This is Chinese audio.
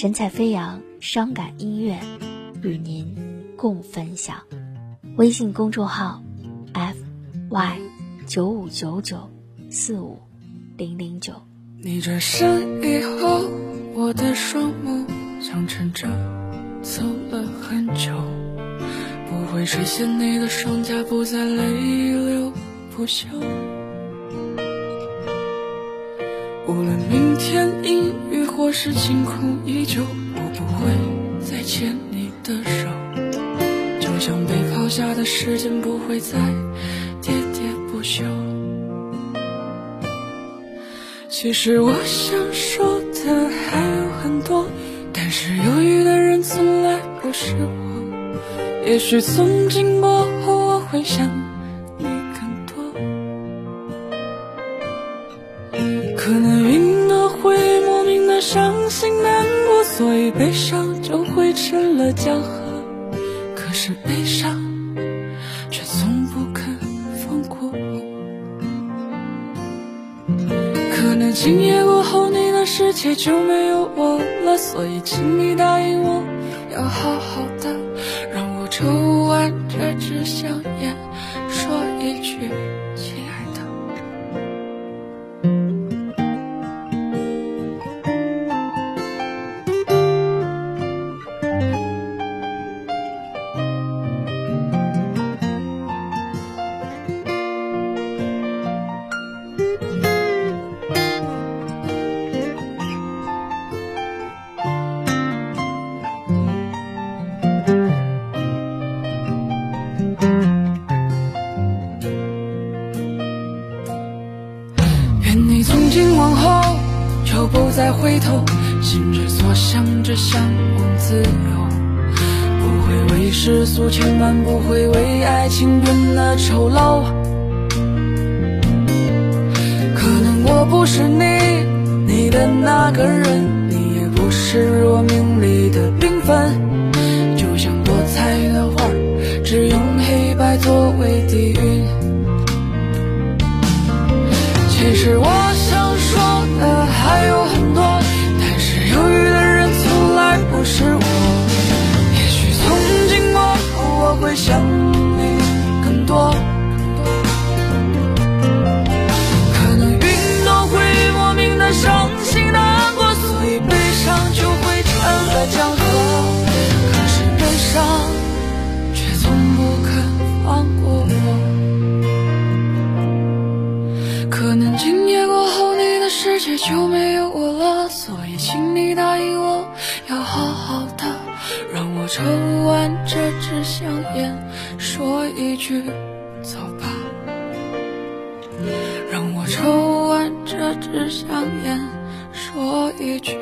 神采飞扬，伤感音乐，与您共分享。微信公众号：f y 九五九九四五零零九。你转身以后，我的双目像沉着走了很久，不会垂涎你的双颊，不再泪流不休。无论明天阴雨或是晴空依旧，我不会再牵你的手，就像被抛下的时间不会再喋喋不休。其实我想说的还有很多，但是犹豫的人从来不是我。也许从今过后我会想。可能云朵会莫名的伤心难过，所以悲伤就会成了江河。可是悲伤却从不肯放过我。可能今夜过后你的世界就没有我了，所以请你答应我，要好好的，让我抽完这支香烟，再回头，心之所向只向往自由，不会为世俗牵绊，不会为爱情变得丑陋。可能我不是你，你的那个人，能今夜过后，你的世界就没有我了，所以请你答应我，要好好的，让我抽完这支香烟，说一句走吧。让我抽完这支香烟，说一句